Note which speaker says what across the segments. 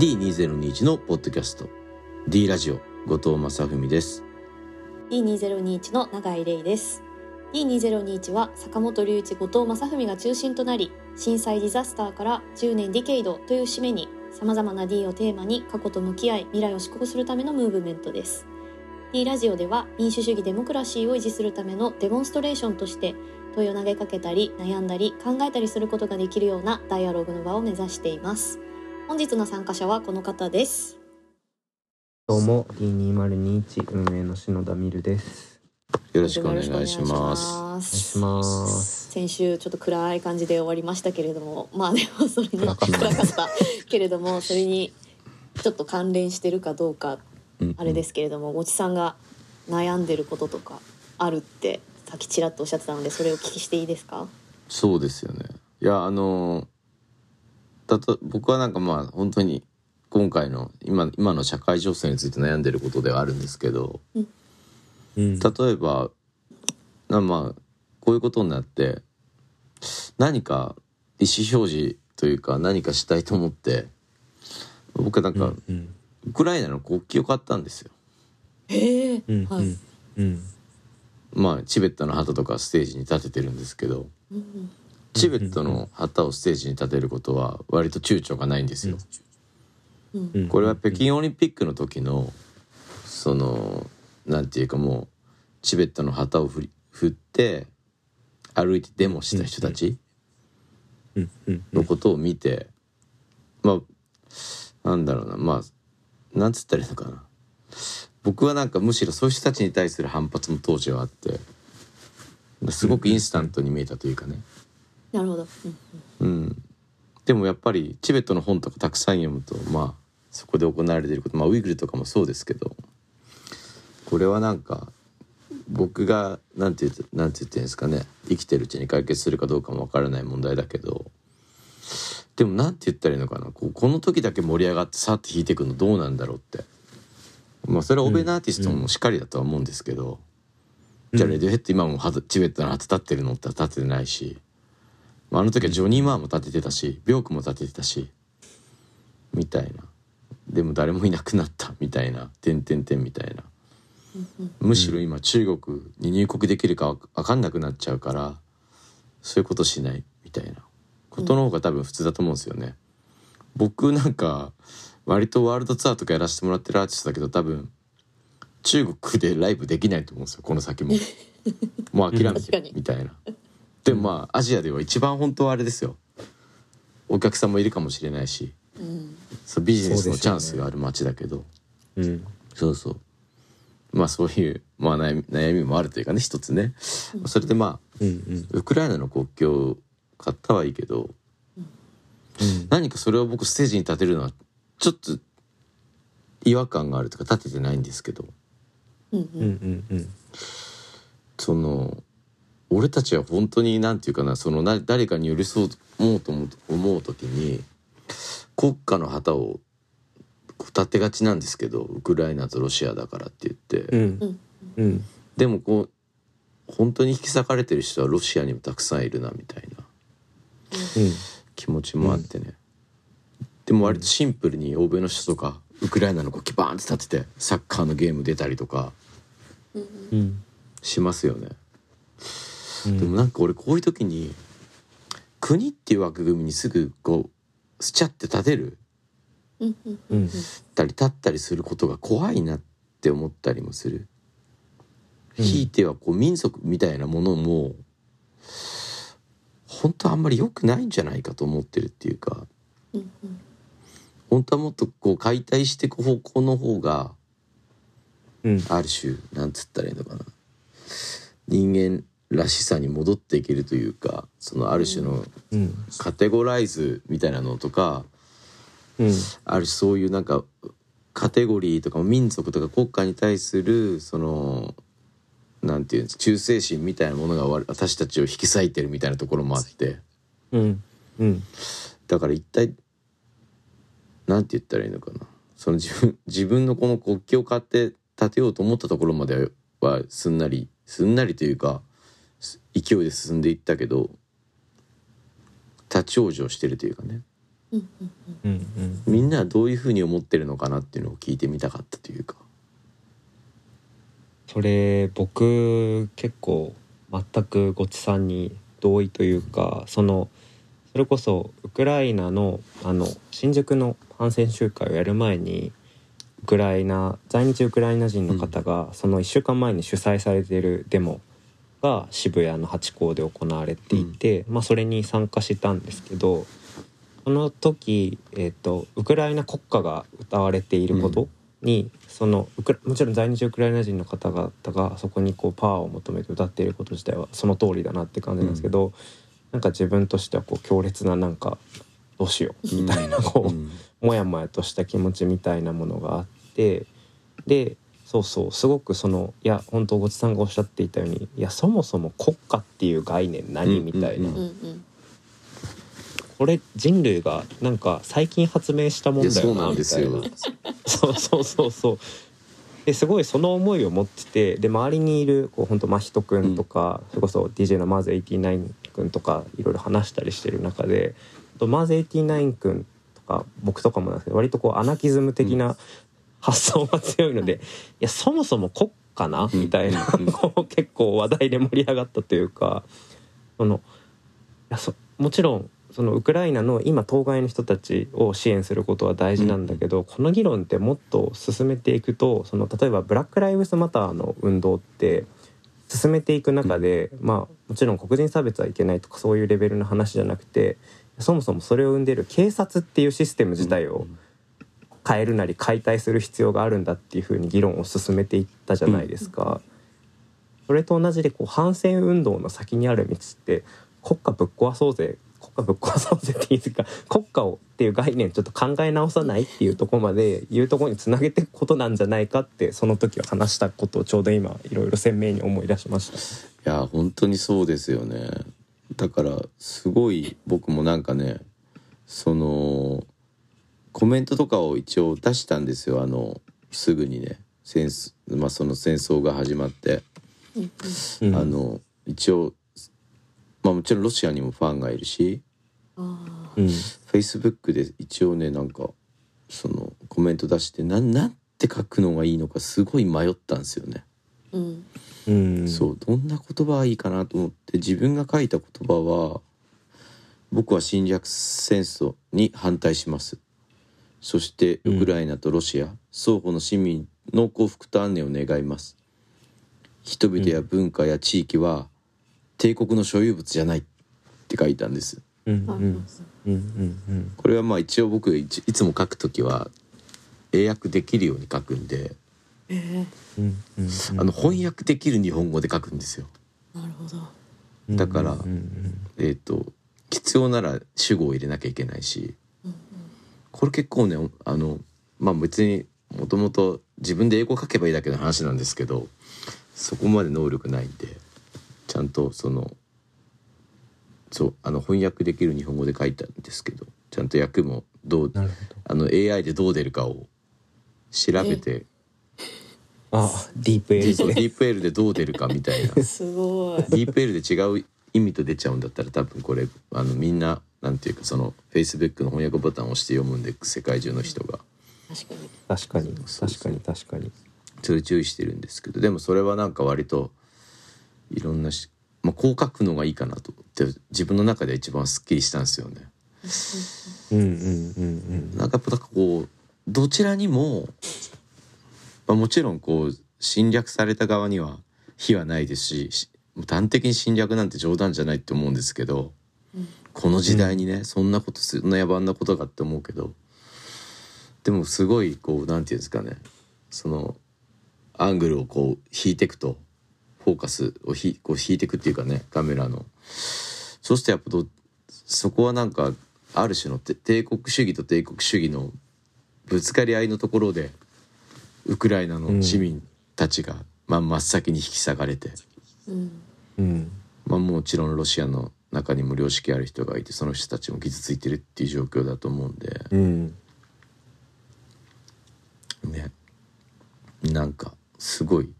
Speaker 1: D2021 のポッドキャスト。D ラジオ後藤正文です。
Speaker 2: D2021 の永井玲です。D2021 は坂本龍一後藤正文が中心となり震災ディザスターから10年ディケイドという節目にさまざまな D をテーマに過去と向き合い未来を執行するためのムーブメントです。D ラジオでは民主主義デモクラシーを維持するためのデモンストレーションとして問いを投げかけたり悩んだり考えたりすることができるようなダイアログの場を目指しています。本日の参加者はこの方です。
Speaker 3: どうも D2021 運営の篠田美るです。
Speaker 1: よろしくお願いします。
Speaker 2: 先週ちょっと暗い感じで終わりましたけれどもまあでもそれに
Speaker 3: 暗かった
Speaker 2: 暗かったけれどもそれにちょっと関連してるかどうか
Speaker 1: うん。
Speaker 2: あれですけれどももちさんが悩んでることとかあるってさっきちらっとおっしゃってたのでそれをお聞きしていいですか？
Speaker 1: そうですよね。いやあのだと僕はなんかまあ本当に今回の今今の社会情勢について悩んでることではあるんですけど
Speaker 3: うん。
Speaker 1: 例えばなまあこういうことになって何か意思表示というか何かしたいと思って僕はなんか
Speaker 3: うん
Speaker 1: ウクライナの国旗を買ったんですよ。
Speaker 2: へえ、
Speaker 3: うん
Speaker 2: はい、
Speaker 3: うん。
Speaker 1: まあチベットの旗とかステージに立ててるんですけど
Speaker 2: うん
Speaker 1: チベットの旗をステージに立てることは割と躊躇がないんですよ。これは北京オリンピックの時のそのなんていうかもうチベットの旗を振り振って歩いてデモした人たちのことを見て、まあなんだろうな。まあなんつったらいいのかな。僕はなんかむしろそういう人たちに対する反発も当時はあってすごくインスタントに見えたというかね、
Speaker 2: なるほど、うん
Speaker 1: うん、でもやっぱりチベットの本とかたくさん読むとまあそこで行われていることまあウイグルとかもそうですけどこれはなんか僕がなんて言ってなんて言ってんですかね生きてるうちに解決するかどうかもわからない問題だけどでもなんて言ったらいいのかなこうこの時だけ盛り上がってさって弾いていくのどうなんだろうって。まあそれは欧米のアーティストもしっかりだとは思うんですけど、じゃあレディオヘッド今もはチベットの旗立ってるのって立ってないしまああの時はジョニー・マーも立ててたしビョークも立ててたしみたいなでも誰もいなくなったみたいな「てんてんてん」みたいなむしろ今中国に入国できるか分かんなくなっちゃうからそういうことしないみたいなことの方が多分普通だと思うんですよね。僕なんか割とワールドツアーとかやらせてもらってるアーティストだけど多分中国でライブできないと思うんですよこの先も。もう諦めてみたいな。でもまあアジアでは一番本当はあれですよ。お客さんもいるかもしれないし。
Speaker 2: うん。
Speaker 1: そうビジネスのチャンスがある街だけど。
Speaker 3: うん。
Speaker 1: そうそう。まあそういう、まあ、悩み悩みもあるというかね一つね。それでまあ
Speaker 3: うんうん。
Speaker 1: ウクライナの国境を買ったはいいけど
Speaker 3: うん。
Speaker 1: 何かそれを僕ステージに立てるのはちょっと違和感があるとか立ててないんですけど。
Speaker 2: うん
Speaker 3: うんうんうん。
Speaker 1: その俺たちは本当になんていうかなそのな誰かに寄り添おうと思う思う時に国家の旗を立てがちなんですけどウクライナとロシアだからって言って、
Speaker 3: うん。うん。
Speaker 1: でもこう本当に引き裂かれてる人はロシアにもたくさんいるなみたいな。気持ちもあってね、でも割とシンプルに欧米の人とかウクライナの国旗バーンって立ててサッカーのゲーム出たりとか
Speaker 3: うん。
Speaker 1: しますよね。
Speaker 3: うん。
Speaker 1: でもなんか俺こういう時に国っていう枠組みにすぐこうスチャって立てる？
Speaker 2: うん
Speaker 1: たり立ったりすることが怖いなって思ったりもする。
Speaker 3: うん。
Speaker 1: ひいてはこう民族みたいなものも本当はあんまり良くないんじゃないかと思ってるっていうか。
Speaker 2: うんうん
Speaker 1: 本当はもっとこう解体していく方向の方が
Speaker 3: うん。
Speaker 1: ある種なんつったらいいのかな。人間らしさに戻っていけるというかそのある種の
Speaker 3: うん。
Speaker 1: カテゴライズみたいなのとか
Speaker 3: うん。
Speaker 1: ある種そういうなんかカテゴリーとか民族とか国家に対するそのなんていうんです忠誠心みたいなものがわ私たちを引き裂いてるみたいなところもあって。
Speaker 3: うん。うん。
Speaker 1: だから一体なんて言ったらいいのかな。その自分自分のこの国旗を買って建てようと思ったところまではすんなりすんなりというかす勢いで進んでいったけど立ち往生してるというかね。
Speaker 2: うんうん
Speaker 3: うん。うん
Speaker 1: みんなはどういうふうに思ってるのかなっていうのを聞いてみたかったというか。
Speaker 3: それ僕結構全くごちさんに同意というかそのそれこそウクライナのあの新宿の反戦集会をやる前にウクライナ在日ウクライナ人の方がその1週間前に主催されているデモが渋谷のハチ公で行われていて、まあ、それに参加したんですけどその時、えー、とウクライナ国歌が歌われていることに、そのウクラもちろん在日ウクライナ人の方々がそこにこうパワーを求めて歌っていること自体はその通りだなって感じなんですけど、なんか自分としてはこう強烈ななんかどうしようみたいなこう、
Speaker 1: うん。
Speaker 3: もやもやとした気持ちみたいなものがあってでそうそうすごくそのいや本当ごちさんがおっしゃっていたようにいやそもそも国家っていう概念何、
Speaker 1: うん
Speaker 3: みたいな、
Speaker 1: うん
Speaker 2: うんうん。
Speaker 3: これ人類がなんか最近発明したもんだ
Speaker 1: いやそうな
Speaker 3: よな。んみたいな
Speaker 1: ですよ。
Speaker 3: そうそうそうそう。ですごいその思いを持っててで周りにいるこう本当真人くんとか、それこそ DJ のマーズ89くんとかいろいろ話したりしてる中でとマーズ89くんとか僕とかもなんですけど割とこうアナキズム的な発想が強いので、い。やそもそも国家な？みたいな、
Speaker 1: うん。
Speaker 3: こう結構話題で盛り上がったというかそのいやそもちろんそのウクライナの今当該の人たちを支援することは大事なんだけど、この議論ってもっと進めていくとその例えばブラック・ライブスマターの運動って進めていく中で、まあもちろん黒人差別はいけないとかそういうレベルの話じゃなくてそもそもそれを生んでる警察っていうシステム自体を変えるなり解体する必要があるんだっていうふうに議論を進めていったじゃないですか。それと同じでこう反戦運動の先にある道って国家ぶっ壊そうぜ国家ぶっ壊そうぜっていうか 国家をっていう概念ちょっと考え直さないっていうところまで言うところにつなげていくことなんじゃないかってその時は話したことをちょうど今いろいろ鮮明に思い出しました。
Speaker 1: いや本当にそうですよねだからすごい僕もなんかねそのコメントとかを一応出したんですよ。あのすぐにね。戦争、まあ、その戦争が始まって、
Speaker 2: うん。
Speaker 3: うん
Speaker 1: あの一応まあもちろんロシアにもファンがいるし。
Speaker 2: あ
Speaker 3: うん。
Speaker 1: Facebook で一応ねなんかそのコメント出してなんなんて書くのがいいのかすごい迷ったんですよね。
Speaker 2: ーうん。
Speaker 3: うん。
Speaker 1: そうどんな言葉がいいかなと思って自分が書いた言葉は「僕は侵略戦争に反対します」そしてウクライナとロシア、双方の市民の幸福と安寧を願います。人々や文化や地域は帝国の所有物じゃないって書いたんです。これはまあ一応僕いつも書くときは英訳できるように書くんで、あの翻訳できる日本語で書くんですよ。
Speaker 2: なるほど。
Speaker 3: うん
Speaker 1: だから
Speaker 3: うんうん
Speaker 1: えっ、と必要なら主語を入れなきゃいけないし
Speaker 2: うん
Speaker 1: これ結構ねあのまあ別にもともと自分で英語書けばいいだけの話なんですけどそこまで能力ないんでちゃんとそのそうあの翻訳できる日本語で書いたんですけどちゃんと訳もどうあの AI でどう出るかを調べて
Speaker 3: どあディープエーで。
Speaker 1: ディープ L でどう出るかみたいな。デ
Speaker 2: すごい。
Speaker 1: ィープ L で違う意味と出ちゃうんだったら多分これあのみんななんていうかその Facebook の翻訳ボタンを押して読むんで世界中の人が。
Speaker 2: 確かに。
Speaker 3: 確かに確かに確かに。
Speaker 1: それ注意してるんですけどでもそれはなんか割といろんなし、まあ、こう書くのがいいかなと。思って自分の中では一番すっきりしたんですよね。
Speaker 3: うん。うんうん
Speaker 1: なんかやっぱこうどちらにも、まあ、もちろんこう侵略された側には非はないですしし端的に侵略なんて冗談じゃないって思うんですけど、
Speaker 2: うん
Speaker 1: この時代にね、そんなことそんな野蛮なことかって思うけどでもすごいこうなんていうんですかねそのアングルをこう引いていくとフォーカスをひこう引いていくっていうかねカメラの。そしてやっぱどそこはなんかある種のて帝国主義と帝国主義のぶつかり合いのところでウクライナの市民たちが、まあ、真っ先に引き裂かれて、
Speaker 2: うん
Speaker 3: うん。
Speaker 1: まあ、もちろんロシアの中にも良識ある人がいてその人たちも傷ついてるっていう状況だと思うんで。
Speaker 3: うん。
Speaker 1: ねなんかすごい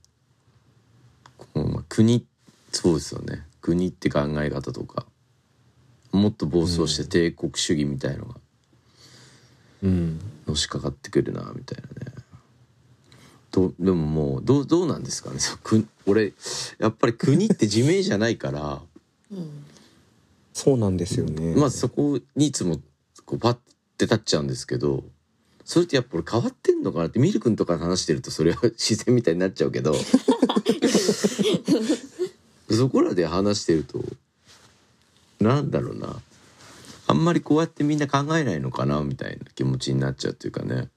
Speaker 1: こうまあ国そうですよね。国って考え方とかもっと暴走して帝国主義みたいのが
Speaker 3: うん。
Speaker 1: のしかかってくるなみたいなねどでももうどうどうなんですかね？く俺やっぱり国って地名じゃないから。
Speaker 2: うん
Speaker 3: そうなんですよね。
Speaker 1: まあそこにいつもこうパッて立っちゃうんですけどそれってやっぱ俺変わってんのかなってミル君とか話してるとそれは自然みたいになっちゃうけど。そこらで話してるとなんだろうな。あんまりこうやってみんな考えないのかなみたいな気持ちになっちゃうっていうかね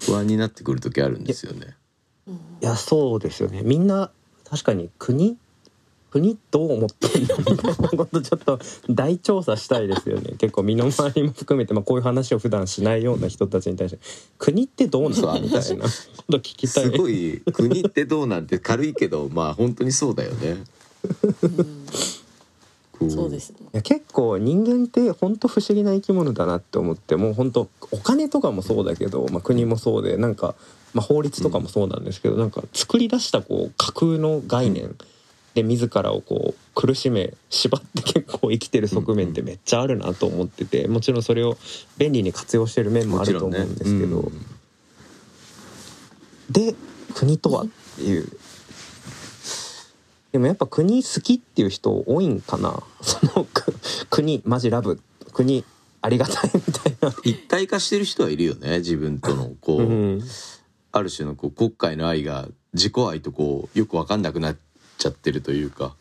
Speaker 1: 不安になってくる時あるんですよね。
Speaker 2: うん
Speaker 3: いやそうですよね。みんな確かに国国どう思ってんのみたいな。こ とちょっと大調査したいですよね。結構身の回りも含めて、まあ、こういう話を普段しないような人たちに対して。国ってどうなのみたいな。こと聞きたい。
Speaker 1: すごい国ってどうなんて軽いけどまあ本当にそうだよね。
Speaker 2: そうですね。
Speaker 3: いや結構人間って本当不思議な生き物だなって思ってもう本当お金とかもそうだけど、まあ、国もそうでなんか、まあ、法律とかもそうなんですけど、なんか作り出したこう架空の概念で自らをこう苦しめ縛って結構生きてる側面ってめっちゃあるなと思っててもちろんそれを便利に活用してる面もあると思うんですけど、
Speaker 1: うん。
Speaker 3: で国とはっていう。でもやっぱ国好きっていう人多いんかな？そのく国マジラブ。国ありがたいみたいな。
Speaker 1: 一体化してる人はいるよね自分とのこう、
Speaker 3: うん。
Speaker 1: ある種のこう国家への愛が自己愛とこうよく分かんなくなっちゃってるというか、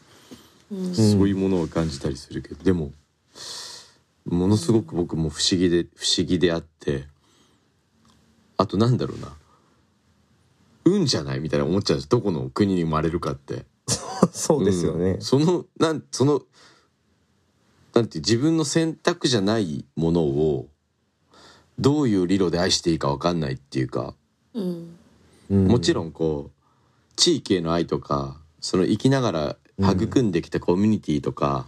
Speaker 2: うん。
Speaker 1: そういうものを感じたりするけどでもものすごく僕も不思議で不思議であってあとなんだろうな。運じゃないみたいな思っちゃうんです。どこの国に生まれるかって。
Speaker 3: そうですよね
Speaker 1: うん。そのなんそのなんて自分の選択じゃないものをどういう理路で愛していいか分かんないっていうか、
Speaker 2: うん
Speaker 1: もちろ
Speaker 3: ん
Speaker 1: んこう地域への愛とかその生きながら育んできたコミュニティとか、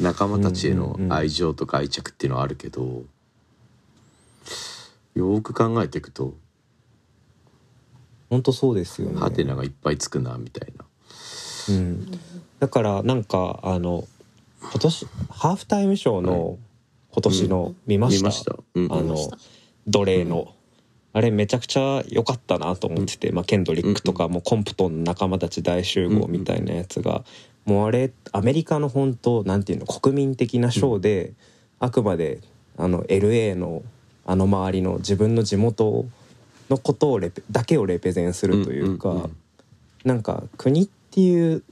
Speaker 1: 仲間たちへの愛情とか愛着っていうのはあるけど、よーく考えていくと
Speaker 3: 本当そうですよね。
Speaker 1: ハテナがいっぱいつくなみたいな。
Speaker 3: うん、だからなんかあの今年ハーフタイムショーの今年の見ました？
Speaker 1: うん。
Speaker 3: あの奴隷の、あれめちゃくちゃ良かったなと思ってて、まあ、ケンドリックとかもうコンプトンの仲間たち大集合みたいなやつが、もうあれアメリカの本当なんていうの国民的なショーで、あくまであの LA のあの周りの自分の地元のことをレペだけをレペゼンするというか、
Speaker 1: うんうんうん。
Speaker 3: なんか国っていう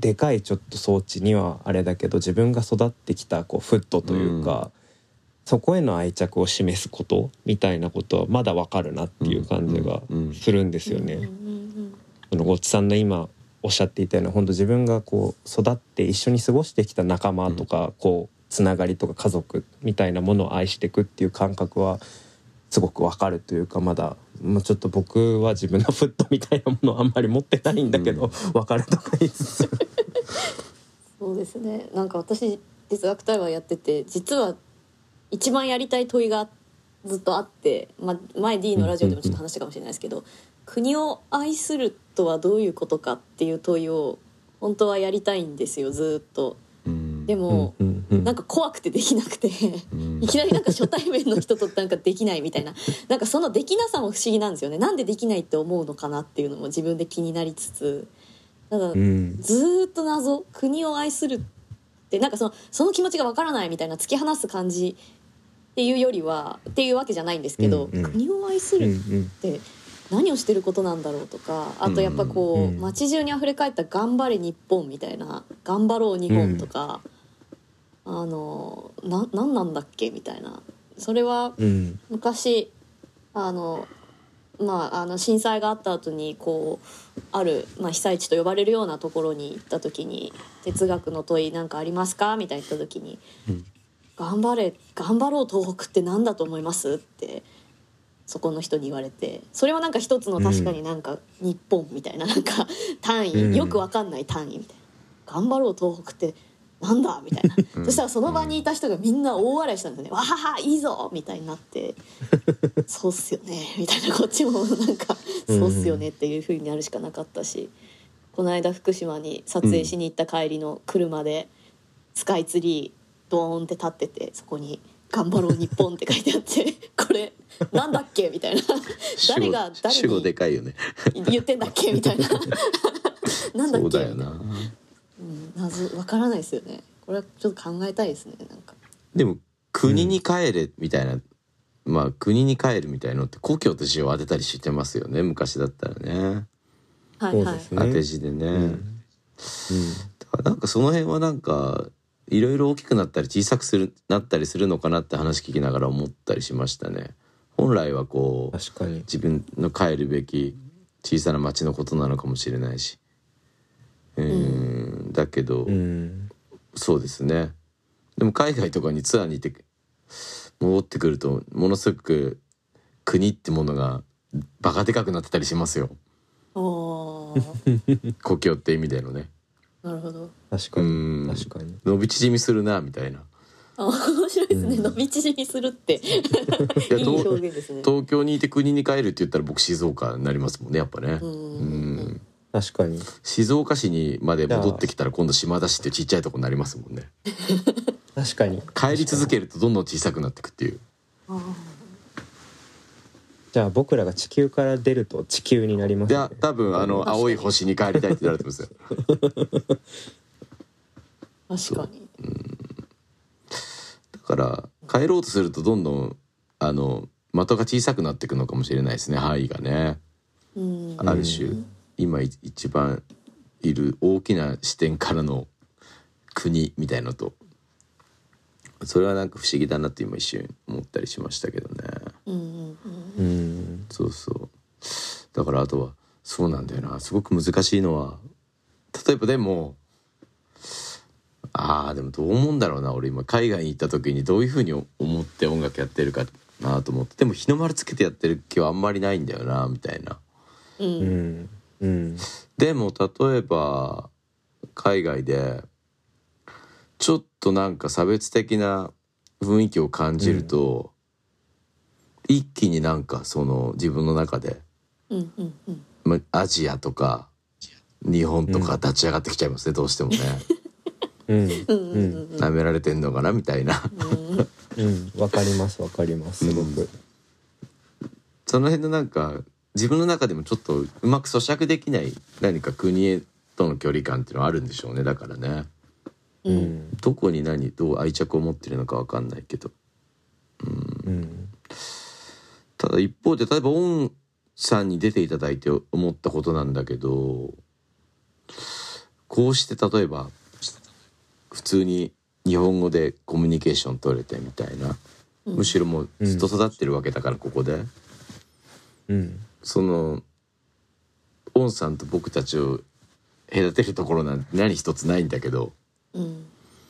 Speaker 3: でかいちょっと装置にはあれだけど自分が育ってきたこうフットというか、そこへの愛着を示すことみたいなことはまだわかるなっていう感じが
Speaker 1: うんうん
Speaker 3: するんですよね。
Speaker 2: うんうん
Speaker 3: そのごっちさんの今おっしゃっていたような本当自分がこう育って一緒に過ごしてきた仲間とか、こうつながりとか家族みたいなものを愛していくっていう感覚はすごくわかるというかまだ、まあ、ちょっと僕は自分のフットみたいなものをあんまり持ってないんだけど、わかるとか言い。
Speaker 2: そうですねなんか私哲学対話やってて実は一番やりたい問いがずっとあって、まあ、前 D のラジオでもちょっと話したかもしれないですけど、国を愛するとはどういうことかっていう問いを本当はやりたいんですよずっと。
Speaker 1: うん
Speaker 2: でも、
Speaker 3: うんうんうん。
Speaker 2: なんか怖くてできなくて。
Speaker 1: うん。
Speaker 2: いきなりなんか初対面の人となんかできないみたいな。なんかそのできなさも不思議なんですよね。なんでできないって思うのかなっていうのも自分で気になりつつ。ただ
Speaker 3: うん。
Speaker 2: ずーっと謎。国を愛するって。なんかそのその気持ちがわからないみたいな突き放す感じっていうよりはっていうわけじゃないんですけど、
Speaker 3: うんうん。
Speaker 2: 国を愛するっ
Speaker 3: ん
Speaker 2: て何をしてることなんだろうとかあとやっぱこう、
Speaker 3: うん
Speaker 2: 街中にあふれ返った「頑張れ日本」みたいな「頑張ろう日本」とか、あのな何なんだっけ？みたいな。それは
Speaker 3: うん。
Speaker 2: 昔あのまああの震災があった後にこうある、まあ、被災地と呼ばれるようなところに行った時に「哲学の問いなんかありますか?」みたいに言った時に
Speaker 3: うん「
Speaker 2: 頑張れ頑張ろう東北って何だと思います?」ってそこの人に言われてそれはなんか一つの確かになんか日本みたいななんか単
Speaker 3: うん。
Speaker 2: 位よくわかんない単位みたいな「頑張ろう東北ってなんだ?」みたいな。
Speaker 1: うん。
Speaker 2: そしたらその場にいた人がみんな大笑いしたんですよね「わははいいぞ!」みたいになって「そうっすよね」みたいなこっちもなんか「そうっすよね」っていうふうになるしかなかったし。この間福島に撮影しに行った帰りの車でスカイツリードーンって立っててそこに頑張ろう日本」って書いてあって これなんだっけ？みたいな。誰が誰に
Speaker 1: でかいよね。
Speaker 2: 言ってんだっけ？みたいな。なんだっけ？
Speaker 1: そうだよな
Speaker 2: うん、謎わからないですよね。これはちょっと考えたいですねなんか。
Speaker 1: でも国に帰れみたいな、まあ国に帰るみたいのって故郷と字を当てたりしてますよね昔だったらね。
Speaker 2: はいはい。
Speaker 1: 当て字でね、
Speaker 3: うん。
Speaker 1: だからなんかその辺はなんかいろいろ大きくなったり小さくするなったりするのかなって話聞きながら思ったりしましたね。本来はこう
Speaker 3: 確かに。
Speaker 1: 自分の帰るべき小さな町のことなのかもしれないしうーん。だけど、
Speaker 3: うん。
Speaker 1: そうですね。でも海外とかにツアーに行って戻ってくるとものすごく国ってものがバカでかくなってたりしますよ。故郷って意味でのね。
Speaker 2: なるほど。
Speaker 3: 確か
Speaker 1: うん。
Speaker 3: に確かに。
Speaker 1: 伸び縮みするなみたいな。
Speaker 2: あ面白いですね、伸び縮みするって。い
Speaker 1: や
Speaker 2: い
Speaker 1: 東
Speaker 2: 表現ですね。
Speaker 1: 東京にいて国に帰るって言ったら僕静岡になりますもんねやっぱね。
Speaker 2: う
Speaker 1: うんん
Speaker 3: 確かに。
Speaker 1: 静岡市にまで戻ってきたら今度島田市ってちっちゃいとこになりますもんね。
Speaker 3: 確かに。
Speaker 1: 帰り続けるとどんどん小さくなっていくっていう。
Speaker 3: じゃあ僕らが地球から出ると地球になりますね。
Speaker 1: いや多分あの青い星に帰りたいって言われてますよ。
Speaker 2: 確かに。
Speaker 1: だから帰ろうとするとどんどんあの的が小さくなっていくのかもしれないですね。範囲がね。
Speaker 2: うん。
Speaker 1: ある種、今い一番いる大きな視点からの国みたいのとそれはなんか不思議だなって今一瞬思ったりしましたけどね。
Speaker 2: うんうん
Speaker 1: そうそう。だからあとはそうなんだよな。すごく難しいのは例えばでもあーでもどう思うんだろうな。俺今海外に行った時にどういうふうに思って音楽やってるかなと思って。でも日の丸つけてやってる気はあんまりないんだよなみたいな。
Speaker 2: う
Speaker 3: うんんうん。
Speaker 1: でも例えば海外でちょっとなんか差別的な雰囲気を感じると、一気になんかその自分の中で、
Speaker 2: うんうんうん。
Speaker 1: ま、アジアとか日本とか立ち上がってきちゃいますね、どうしてもね。
Speaker 3: うん。
Speaker 2: うん。うんうん
Speaker 1: 舐められてんのかなみたいな。
Speaker 3: うん。わかりますわかりますすごく。
Speaker 1: その辺のなんか自分の中でもちょっとうまく咀嚼できない何か国へとの距離感っていうのはあるんでしょうね。だからね。
Speaker 2: う
Speaker 3: うん。ん
Speaker 1: どこに何どう愛着を持ってるのかわかんないけど。
Speaker 3: うん。
Speaker 1: ただ一方で例えばオンさんに出ていただいて思ったことなんだけどこうして例えば普通に日本語でコミュニケーション取れてみたいな、むしろもうずっと育ってるわけだからここで、
Speaker 3: うん
Speaker 1: そのオンさんと僕たちを隔てるところなんて何一つないんだけど
Speaker 2: うん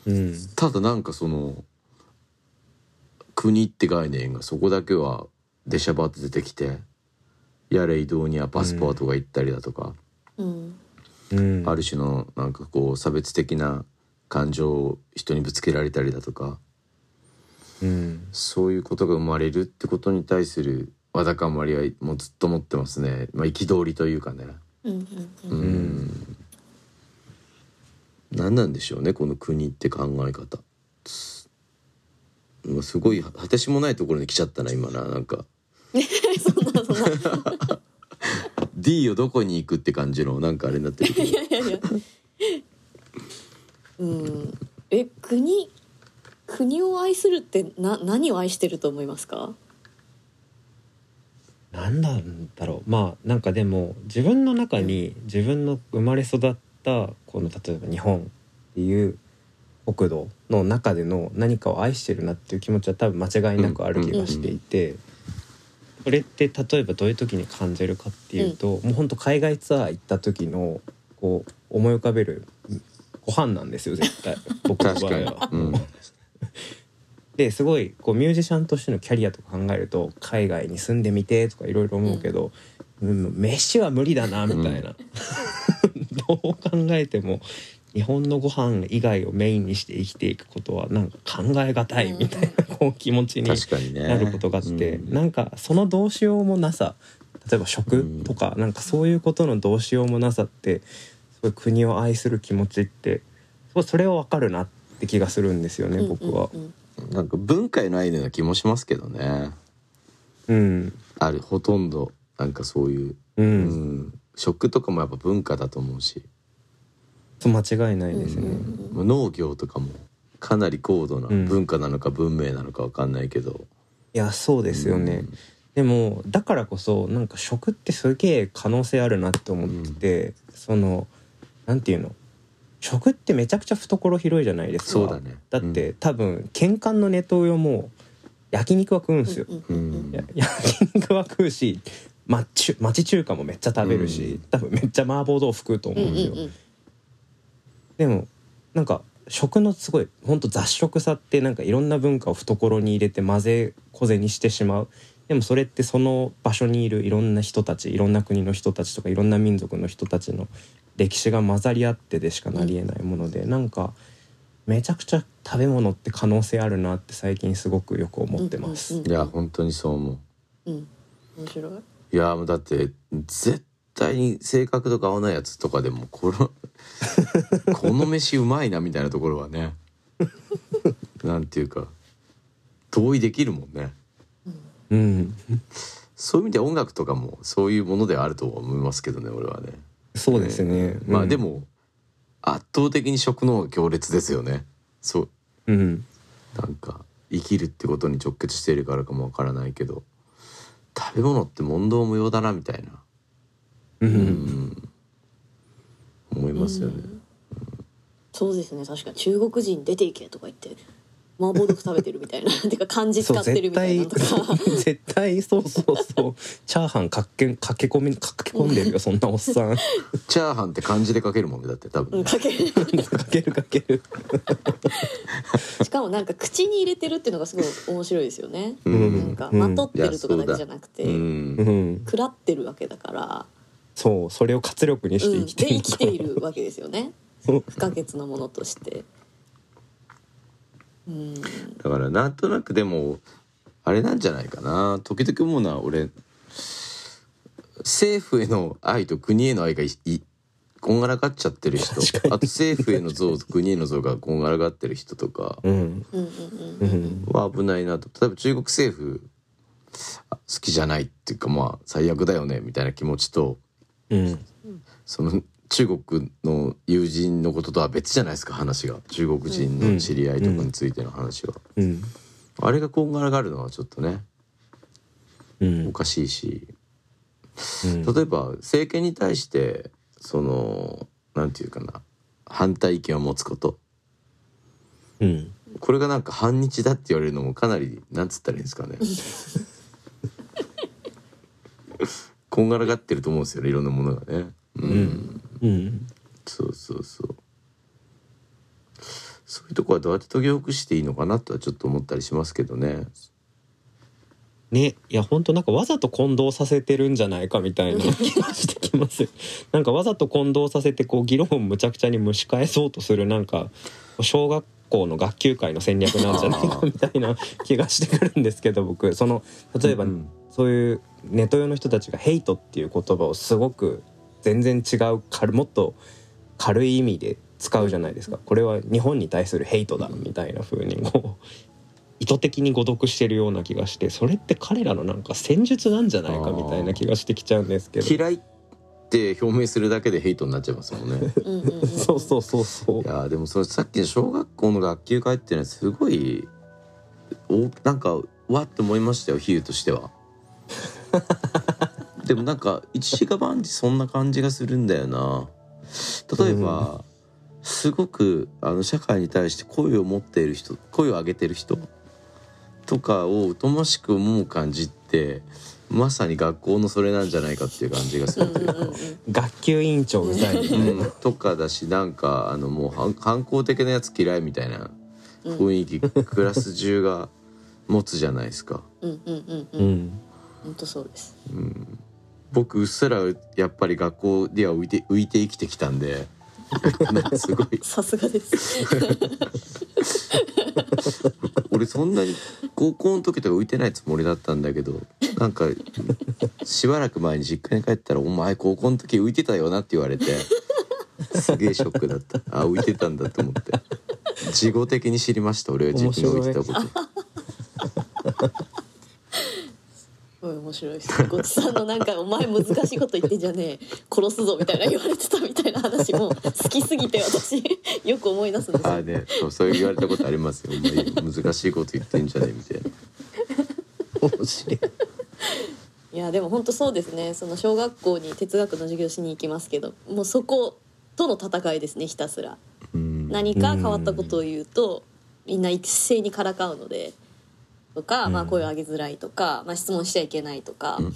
Speaker 3: うん
Speaker 1: ただなんかその国って概念がそこだけは出しゃばって出てきてやれ移動にはパスポートが行ったりだとか、
Speaker 2: うん。
Speaker 3: うん。
Speaker 1: ある種のなんかこう差別的な感情を人にぶつけられたりだとか
Speaker 3: うん。
Speaker 1: そういうことが生まれるってことに対するわだかまりはもうずっと持ってますね、まあ、憤りというかね。
Speaker 2: うんうん
Speaker 1: う
Speaker 2: うん。
Speaker 1: ん何なんでしょうねこの国って考え方。すまあすごい果てしもないところに来ちゃったな今ななんか。
Speaker 2: そんなそんな。
Speaker 1: D をどこに行くって感じのなんかあれになってるけど。
Speaker 2: いやいやいや。うん。え国国を愛するってな何を愛してると思いますか？
Speaker 3: なんなんだろう。まあなんかでも自分の中に自分の生まれ育ったこの例えば日本っていう国土の中での何かを愛してるなっていう気持ちは多分間違いなくある気がしていて、それって例えばどういう時に感じるかっていうと、もう本当海外ツアー行った時のこう思い浮かべるご飯なんですよ絶対。僕の場合は。
Speaker 1: うん
Speaker 3: ですごいこうミュージシャンとしてのキャリアとか考えると海外に住んでみてとかいろいろ思うけど、うん、飯は無理だなみたいな、どう考えても日本のご飯以外をメインにして生きていくことはなんか考えがたいみたいなこう気持ちになることがあって、
Speaker 1: うん。
Speaker 3: なんかそのどうしようもなさ例えば食とか、なんかそういうことのどうしようもなさってすごい国を愛する気持ちってそれは分かるなって気がするんですよね、僕は。
Speaker 2: うんうん
Speaker 1: なんか文化への愛のような気もしますけどね。
Speaker 3: うん。
Speaker 1: あるほとんどなんかそういう、
Speaker 3: う、
Speaker 1: うん。ん、食とかもやっぱ文化だと思うし。
Speaker 3: そう間違いないですね、
Speaker 1: もう農業とかもかなり高度な
Speaker 3: うん。
Speaker 1: 文化なのか文明なのかわかんないけど、
Speaker 3: いやそうですよね、でもだからこそなんか食ってすげえ可能性あるなって思ってて、そのなんていうの？食ってめちゃくちゃ懐広いじゃないですか。
Speaker 1: そうだね。
Speaker 3: だって、多分喧嘩のネトウヨも焼肉は食うんですよ、焼肉は食うし町町中華もめっちゃ食べるし、
Speaker 1: うん。
Speaker 3: 多分めっちゃ麻婆豆腐食うと思
Speaker 2: うん
Speaker 3: うんですよ、
Speaker 2: うんうん
Speaker 3: でもなんか食のすごい本当雑食さってなんかいろんな文化を懐に入れて混ぜこぜにしてしまうでもそれってその場所にいるいろんな人たちいろんな国の人たちとかいろんな民族の人たちの歴史が混ざり合ってでしかなりえないもので、なんかめちゃくちゃ食べ物って可能性あるなって最近すごくよく思ってます。
Speaker 2: うんうん。
Speaker 1: いや本当にそう思う。
Speaker 2: うん。面白い。
Speaker 1: いやもうだって絶対に性格とか合わないやつとかでもこの この飯うまいなみたいなところはねなんていうか同意できるもんね
Speaker 3: うん、
Speaker 1: そういう意味で音楽とかもそういうものではあると思いますけどね俺はね。
Speaker 3: そうですね。うん。
Speaker 1: まあで、も圧倒的に食の強烈ですよね。そう。
Speaker 3: うん、
Speaker 1: なんか生きるってことに直結しているからかもわからないけど食べ物って問答無用だなみたいな。
Speaker 3: う、
Speaker 1: うん。ん思いますよね、
Speaker 2: そうですね。確かに中国人出ていけとか言って麻婆豆腐食べてるみたいな てか漢字使ってるみたいな
Speaker 3: 絶
Speaker 2: とか。
Speaker 3: 対絶対そうそうそう。チャーハンかけ駆け込み駆け込んでるよそんなおっさん。
Speaker 1: チャーハンって漢字で書けるもんねだって多分、
Speaker 2: うんかける。
Speaker 3: かけるかける。
Speaker 2: しかもなんか口に入れてるっていうのがすごい面白いですよね、
Speaker 1: うん。
Speaker 2: なんか
Speaker 3: うん。
Speaker 2: まとってるとかだけじゃなくて、
Speaker 1: うん。
Speaker 3: うん
Speaker 2: 食らってるわけだから、
Speaker 3: そうそれを活力にして
Speaker 2: うん、
Speaker 3: 生きてる
Speaker 2: で生きているわけですよね。不可欠なものとして。うん。
Speaker 1: だからなんとなくでもあれなんじゃないかな。時々思うのは俺政府への愛と国への愛がいいこんがらがっちゃってる人。あと政府への像と国への像がこんがらがってる人とか。は危ないなと。例えば中国政府あ好きじゃないっていうかまあ最悪だよねみたいな気持ちと
Speaker 3: うん。
Speaker 1: その中国の友人のこととは別じゃないですか話が。中国人の知り合いとかについての話は、
Speaker 3: うん。
Speaker 1: あれがこんがらがるのはちょっとね
Speaker 3: うん。
Speaker 1: おかしいし。
Speaker 3: うん。
Speaker 1: 例えば政権に対してそのなんていうかな反対意見を持つこと。
Speaker 3: うん。
Speaker 1: これがなんか反日だって言われるのもかなりなんつったらいいんですかね。こんがらがってると思うんですよねいろんなものがね。うん、
Speaker 3: うん。うん。
Speaker 1: そうそうそう。そういうとこはどうやって解きほぐしていいのかなとはちょっと思ったりしますけどね。
Speaker 3: ね。いや本当なんかわざと混同させてるんじゃないかみたいな 気がしてきます。よなんかわざと混同させてこう議論をむちゃくちゃに蒸し返そうとするなんか小学校の学級会の戦略なんじゃないかみたいな 気がしてくるんですけど僕。その例えば、
Speaker 1: うん。
Speaker 3: そういうネトヨの人たちが「ヘイト」っていう言葉をすごく全然違う軽もっと軽い意味で使うじゃないですか。これは日本に対するヘイトだみたいな風にこう 意図的に誤読してるような気がしてそれって彼らのなんか戦術なんじゃないかみたいな気がしてきちゃうんですけど。
Speaker 1: 嫌いって表明するだけでヘイトになっちゃいますもんね。
Speaker 3: そうそうそうそう。
Speaker 1: いやーでもそれさっきの小学校の学級会っていうのはすごいおなんかわって思いましたよ比喩としては でもなんか一時が万事そんな感じがするんだよな。例えば、すごくあの社会に対して声を持っている人声を上げてる人とかを疎ましく思う感じってまさに学校のそれなんじゃないかっていう感じがするというか。
Speaker 2: うんうんうん
Speaker 3: 学級委員長うざい、
Speaker 1: うん、とかだしなんかあのもう反反抗的なやつ嫌いみたいな雰囲気、クラス中が持つじゃないですか。
Speaker 2: うんうんうんう
Speaker 3: うん。ん
Speaker 2: 本当そうです
Speaker 1: 僕うっすらやっぱり学校では浮いて浮いて生きてきたんですごい。
Speaker 2: さすがです。
Speaker 1: 俺そんなに高校の時とか浮いてないつもりだったんだけどなんかしばらく前に実家に帰ったら「お前高校の時浮いてたよな」って言われてすげえショックだった。あ浮いてたんだと思って。事後的に知りました俺は自分が言ってたこと
Speaker 2: 面白いです。ごちさんのなんか「お前難しいこと言ってんじゃねえ。殺すぞ」みたいな言われてたみたいな話も好きすぎて私 よく思い出すんですよ。
Speaker 1: ああねそうそう言われたことありますよ。お前難しいこと言ってんじゃねえみたいな。
Speaker 3: 面白い。
Speaker 2: いやでも本当そうですね。その小学校に哲学の授業しに行きますけどもうそことの戦いですねひたすら。
Speaker 1: うん。
Speaker 2: 何か変わったことを言うとみんな一斉にからかうのでとか、まあ、声を上げづらいとか、まあ、質問しちゃいけないとか、
Speaker 1: うんうん。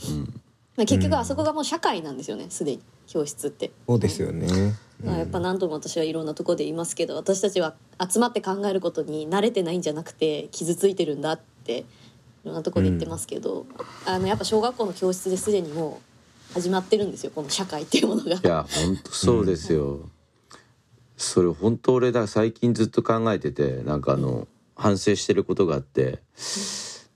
Speaker 2: まあ、結局あそこがもう社会なんですよねすでに教室って。
Speaker 3: そうですよね。
Speaker 2: まあ、やっぱ何度も私はいろんなところで言いますけど私たちは集まって考えることに慣れてないんじゃなくて傷ついてるんだっていろんなところで言ってますけど、あのやっぱ小学校の教室ですでにもう始まってるんですよこの社会っていうものが。
Speaker 1: いや本当そうですよ、それ本当俺だ最近ずっと考えててなんかあの反省してることがあって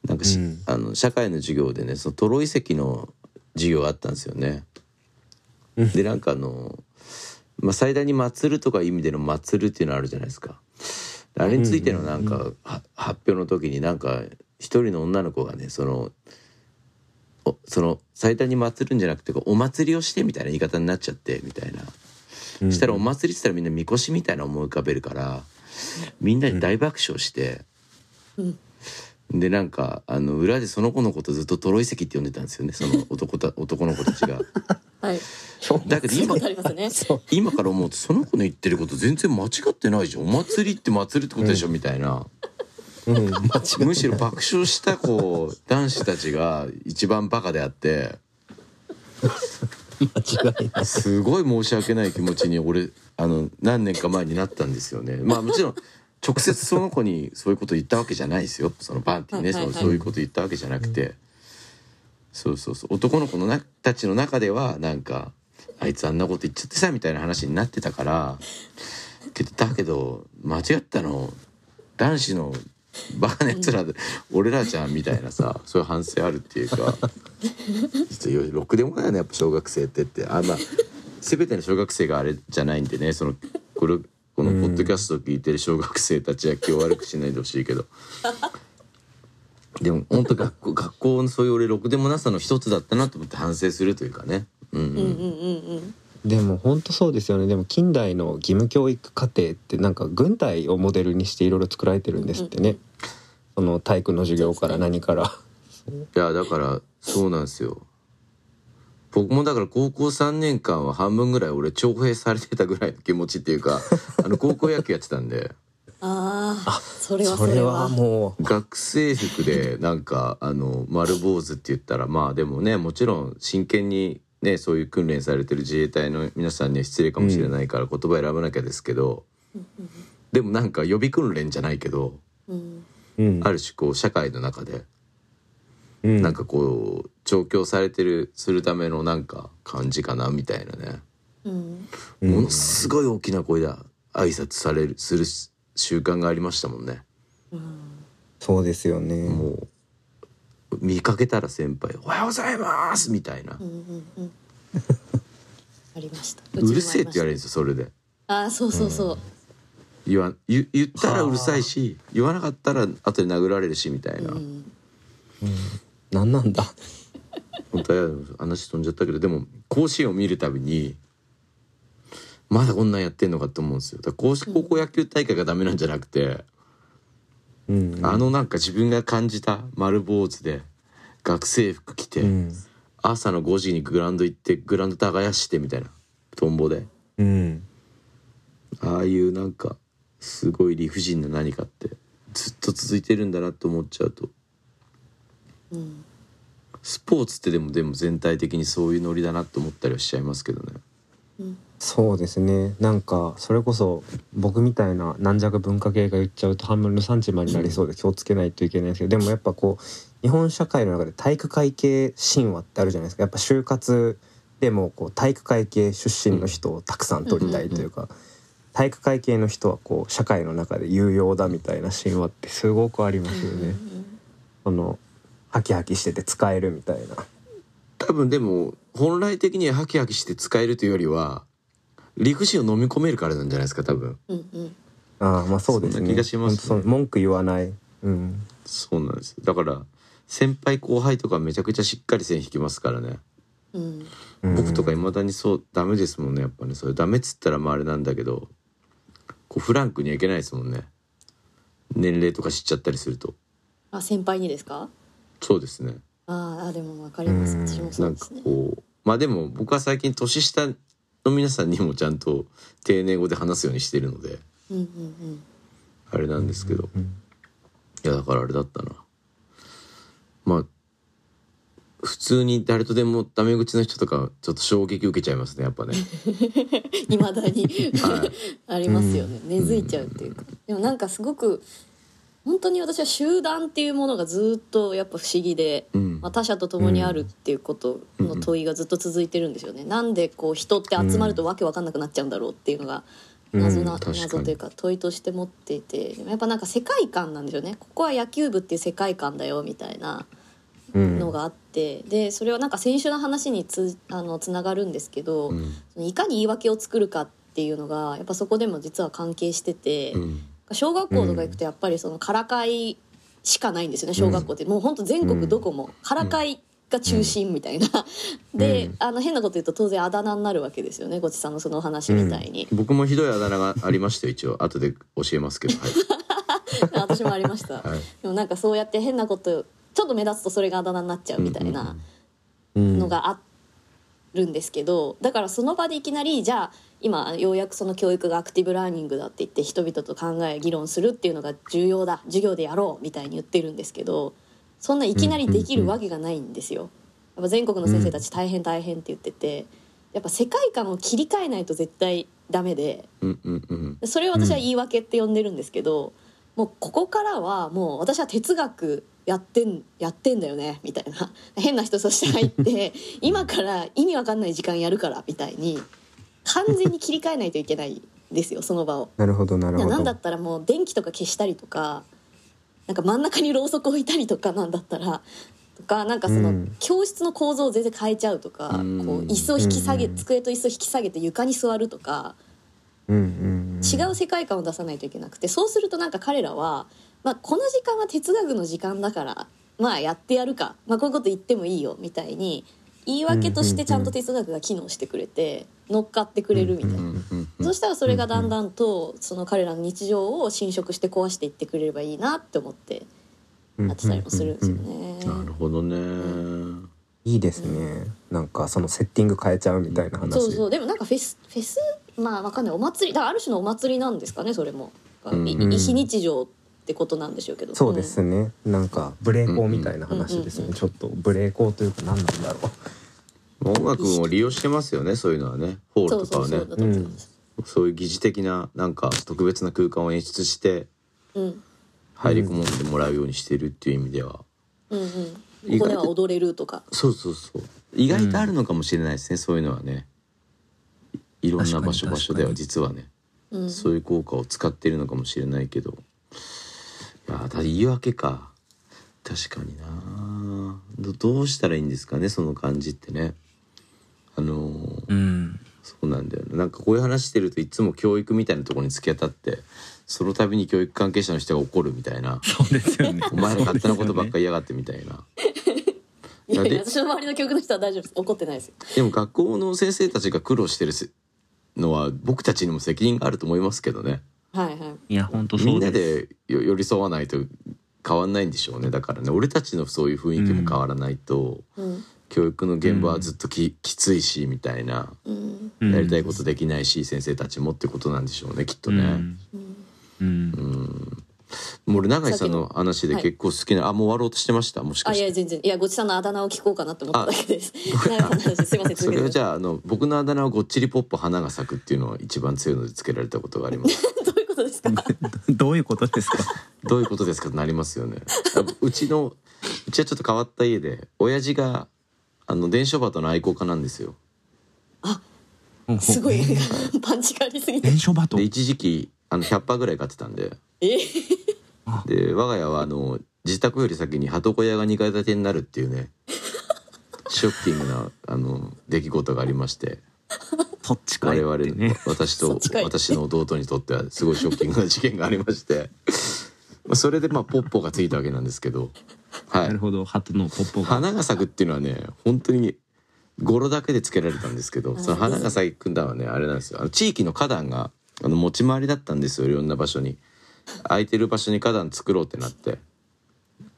Speaker 1: なんかし、
Speaker 3: うん
Speaker 1: あの社会の授業でねそのトロ遺跡の授業があったんですよね。
Speaker 3: うん
Speaker 1: でなんかあの、まあ、最大に祭るとか意味での祭るっていうのあるじゃないですか。あれについてのなんか、は発表の時になんか一人の女の子がねそのおその最大に祭るんじゃなくてお祭りをしてみたいな言い方になっちゃってみたいな。したらお祭りって言ったらみんなみこしみたいな思い浮かべるからみんなに大爆笑して、
Speaker 2: うん。
Speaker 1: でなんかあの裏でその子のことずっとトロ遺跡って呼んでたんですよね。その男た 男の子たちが。
Speaker 2: はい、
Speaker 1: だけど今
Speaker 2: ありますね。
Speaker 3: そう。
Speaker 1: 今から思うとその子の言ってること全然間違ってないじゃん。お祭りって祭るってことでしょ、みたいな。
Speaker 3: うん間違
Speaker 1: むしろ爆笑したこう男子たちが一番バカであって。
Speaker 3: 間違いない。
Speaker 1: すごい申し訳ない気持ちに俺あの何年か前になったんですよね。まあもちろん直接その子にそういうこと言ったわけじゃないですよ。そのパンティね、
Speaker 2: はいはいはい。
Speaker 1: そうそういうこと言ったわけじゃなくて、そうそうそう。男の子のなたちの中ではなんかあいつあんなこと言っちゃってさみたいな話になってたからけどだけど間違ったの。男子のバカなやつらで、俺らじゃんみたいなさそういう反省あるっていうか。実はろくでもないよねやっぱ小学生ってって。あまあ全ての小学生があれじゃないんでねそのこれこのポッドキャストを聞いてる小学生たちは気を悪くしないでほしいけど。でも本当学校学校のそういう俺ろくでもなさの一つだったなと思って反省するというかね。うんうん。
Speaker 2: うんうんうんうん。
Speaker 3: でも本当そうですよね。でも近代の義務教育課程ってなんか軍隊をモデルにしていろいろ作られてるんですってね、その体育の授業から何から。
Speaker 1: いやだからそうなんですよ僕もだから高校3年間は半分ぐらい俺徴兵されてたぐらいの気持ちっていうか あの高校野球やってたんで。
Speaker 2: ああ、それは
Speaker 3: それ
Speaker 2: は。
Speaker 3: はもう
Speaker 1: 学生服でなんかあの丸坊主って言ったらまあでもねもちろん真剣にねそういう訓練されてる自衛隊の皆さんには失礼かもしれないから言葉選ばなきゃですけど、でもなんか予備訓練じゃないけど
Speaker 2: うん
Speaker 3: うん。
Speaker 1: ある種こう社会の中で
Speaker 3: うん。
Speaker 1: なんかこう調教されてるするためのなんか感じかなみたいなね、
Speaker 2: うん。
Speaker 3: うん
Speaker 1: ものすごい大きな声で挨拶されるする習慣がありましたもんね。
Speaker 3: そうですよね。
Speaker 1: もう見かけたら先輩「おはようございます」みたいな。
Speaker 2: うんうんうん。ありました。
Speaker 1: 「うるせえ」って言われるん。
Speaker 2: る。
Speaker 1: ですよそれで
Speaker 2: ああ、そうそうそう。
Speaker 1: 言わ言言ったらうるさいし言わなかったら後で殴られるしみたいな、
Speaker 2: うん。
Speaker 3: 何なん。だ
Speaker 1: 本当は話飛んじゃったけどでも甲子園を見るたびにまだこんなんやってんのかって思うんですよ。だから高高校野球大会がダメなんじゃなくて、
Speaker 3: うん
Speaker 1: あのなんか自分が感じた丸坊主で学生服着て、
Speaker 3: うん。
Speaker 1: 朝の5時にグラウンド行ってグラウンド耕してみたいなトンボで。
Speaker 3: うん。
Speaker 1: ああいうなんかすごい理不尽な何かってずっと続いてるんだなと思っちゃうと。
Speaker 2: うん。
Speaker 1: スポーツってでもでも全体的にそういうノリだなと思ったりはしちゃいますけどね。
Speaker 3: そうですねなんかそれこそ僕みたいな軟弱文化系が言っちゃうと半分の産地マになりそうで気をつけないといけないんですけどでもやっぱこう日本社会の中で体育会系神話ってあるじゃないですかやっぱ就活でもこう体育会系出身の人をたくさん取りたいというか体育会系の人はこう社会の中で有用だみたいな神話ってすごくありますよね。そのハキハキしてて使えるみたいな。
Speaker 1: 多分でも本来的にはハキハキして使えるというよりは理不尽を飲み込めるからなんじゃないですか多分。
Speaker 2: うんうん。
Speaker 3: ああまあそうですね。
Speaker 1: そんな気がしますね。
Speaker 3: 文句言わない。うん。
Speaker 1: そうなんです。よだから先輩後輩とかめちゃくちゃしっかり線引きますからね。
Speaker 2: うん。
Speaker 1: 僕とかいまだにそうダメですもんねやっぱね。それダメっつったらまああれなんだけどこうフランクにはいけないですもんね。年齢とか知っちゃったりすると。
Speaker 2: あ先輩にですか？
Speaker 1: そうですね。
Speaker 2: あーあでもわかります。
Speaker 3: うん。
Speaker 2: 私もそうんですね。
Speaker 1: こうまあでも僕は最近年下の皆さんにもちゃんと丁寧語で話すようにしてるので
Speaker 2: うんうん
Speaker 1: あれなんですけど。
Speaker 3: うん
Speaker 1: いやだからあれだったな。まあ普通に誰とでもタメ口の人とかちょっと衝撃受けちゃいますねやっぱね。
Speaker 2: いまだに。
Speaker 1: はい。
Speaker 2: ありますよね。根付いちゃうっていうか。でもなんかすごく本当に私は集団っていうものがずっとやっぱ不思議で、
Speaker 1: うん。
Speaker 2: まあ、他者と共にあるっていうことの問いがずっと続いてるんですよね。なんでこう人って集まるとわけわかんなくなっちゃうんだろうっていうのが謎な、
Speaker 1: うん
Speaker 2: 謎というか問いとして持っていて。やっぱなんか世界観なんですよね。ここは野球部っていう世界観だよみたいな
Speaker 3: うん。
Speaker 2: のがあって、でそれはなんか選手の話につあのつながるんですけど、
Speaker 1: うん。
Speaker 2: いかに言い訳を作るかっていうのがやっぱそこでも実は関係してて。
Speaker 1: うん
Speaker 2: 小学校とか行くとやっぱりそのからかいしかないんですよね小学校って、もう本当全国どこもからかいが中心みたいな、で、あの変なこと言うと当然あだ名になるわけですよねごちさんのそのお話みたいに、
Speaker 1: 僕もひどいあだ名がありましたよ一応後で教えますけど。はい、
Speaker 2: 私もありました、
Speaker 1: はい。
Speaker 2: でもなんかそうやって変なことちょっと目立つとそれがあだ名になっちゃうみたいな
Speaker 3: うん
Speaker 2: のがあるんですけどだからその場でいきなりじゃあ今ようやくその教育がアクティブラーニングだって言って人々と考え議論するっていうのが重要だ授業でやろうみたいに言ってるんですけどそんないきなりできるわけがないんですよ。やっぱ全国の先生たち大変大変って言っててやっぱ世界観を切り替えないと絶対ダメでそれを私は言い訳って呼んでるんですけど、もうここからはもう私は哲学やってんやってんだよねみたいな。変な人として入って 今から意味わかんない時間やるからみたいに完全に切り替えないといけないんですよその場を。
Speaker 3: なるほどなるほど。
Speaker 2: なんだったらもう電気とか消したりとかなんか真ん中にろうそく置いたりとかなんだったらとかなんかその、
Speaker 3: うん。
Speaker 2: 教室の構造を全然変えちゃうとか、
Speaker 1: うん。
Speaker 2: こう椅子を引き下げ、
Speaker 3: うん。
Speaker 2: 机と椅子を引き下げて床に座るとか。
Speaker 3: うんうん。
Speaker 2: 違う世界観を出さないといけなくてそうするとなんか彼らは、まあ、この時間は哲学の時間だからまあやってやるか、まあ、こういうこと言ってもいいよみたいに言い訳としてちゃんと哲学が機能してくれて乗っかってくれるみたいな。
Speaker 1: うんうんうん
Speaker 2: そしたらそれがだんだんとその彼らの日常を侵食して壊していってくれればいいなって思ってやってたりもするんですよね。
Speaker 1: なるほどね。
Speaker 3: いいですね。なんかそのセッティング変えちゃうみたいな話。
Speaker 2: そうそう。でもなんかフェスフェスまあわかんない。お祭りだからある種のお祭りなんですかねそれも。
Speaker 1: うん
Speaker 2: いい非日常ってことなんでしょうけど。
Speaker 3: そうですね、なんかブレーコーみたいな話ですね、
Speaker 2: うん
Speaker 3: ちょっとブレーコーというか何なんだろう。
Speaker 1: 音楽を利用してますよねそういうのはね。ホールとかはね。
Speaker 2: そうい
Speaker 1: う疑似的ななんか特別な空間を演出して
Speaker 2: うん。
Speaker 1: 入り込んでもらうようにしてるっていう意味では、
Speaker 2: うんうん。ここでは踊れるとか。
Speaker 1: そうそうそう。意外とあるのかもしれないですね、そういうのはね。いろんな場所場所では実はね、
Speaker 2: うん。
Speaker 1: そういう効果を使っているのかもしれないけどいやだ言い訳か。確かにな。どどうしたらいいんですかねその感じってね。あのー
Speaker 4: うん。
Speaker 1: そうなんだよね。なんかこういう話してるといつも教育みたいなところに突き当たってその度に教育関係者の人が怒るみたいな。
Speaker 4: そうですよね。
Speaker 1: お前ら勝手なことばっかり言いやがってみたいな。
Speaker 2: いやい
Speaker 1: で
Speaker 2: や私の周りの教育の人は大丈夫です。怒ってないですよ。
Speaker 1: でも学校の先生たちが苦労してるのは僕たちにも責任があると思いますけどね
Speaker 2: はいはい。
Speaker 4: いや本当
Speaker 1: みんな
Speaker 4: そうです。
Speaker 1: でよ寄り添わないと変わんないんでしょうね。だからね俺たちのそういう雰囲気も変わらないと、
Speaker 2: うん。
Speaker 1: 教育の現場はずっとき,、きついしみたいな
Speaker 2: うん。
Speaker 4: うん
Speaker 1: やりたいことできないし、先生たちもってことなんでしょうねきっとね。
Speaker 4: うん。
Speaker 2: うん。
Speaker 4: うん。
Speaker 1: もう俺永井さんの話で
Speaker 2: はい。
Speaker 1: 結構好きな、あもう終わろうとしてました？もしか
Speaker 2: あい
Speaker 1: して。
Speaker 2: や全然。いやごちさんのあだ名を聞こうかなと思っただけです。すいません
Speaker 1: それをじ
Speaker 2: ゃ
Speaker 1: あの僕のあだ名はごっちりポッポ花が咲くっていうのを一番強いのでつけられたことがあります。
Speaker 2: どういうことですか？
Speaker 4: どういうことですか？
Speaker 1: どういうことですかとなりますよね。うちのうちはちょっと変わった家で親父があの伝書鳩の愛好家なんですよ。
Speaker 2: すごいパンチがありすぎて
Speaker 4: 伝。書バト
Speaker 1: で一時期あの100羽ぐらい飼ってたんで
Speaker 2: え？
Speaker 1: で我が家はあの自宅より先に鳩小屋が2階建てになるっていうねショッキングなあの出来事がありまして
Speaker 4: そっちかい。
Speaker 1: 我々
Speaker 4: ってね。
Speaker 1: 私と私の弟にとってはすごいショッキングな事件がありまして。まあそれでまあポッポがついたわけなんですけど、は
Speaker 4: ないる、ほど。鳩のポッポが。
Speaker 1: 花が咲くっていうのはね本当に語呂だけでつけられたんですけどその花が咲くんだはねあれなんですよ。あの地域の花壇があの持ち回りだったんですよいろんな場所に。空いてる場所に花壇作ろうってなって。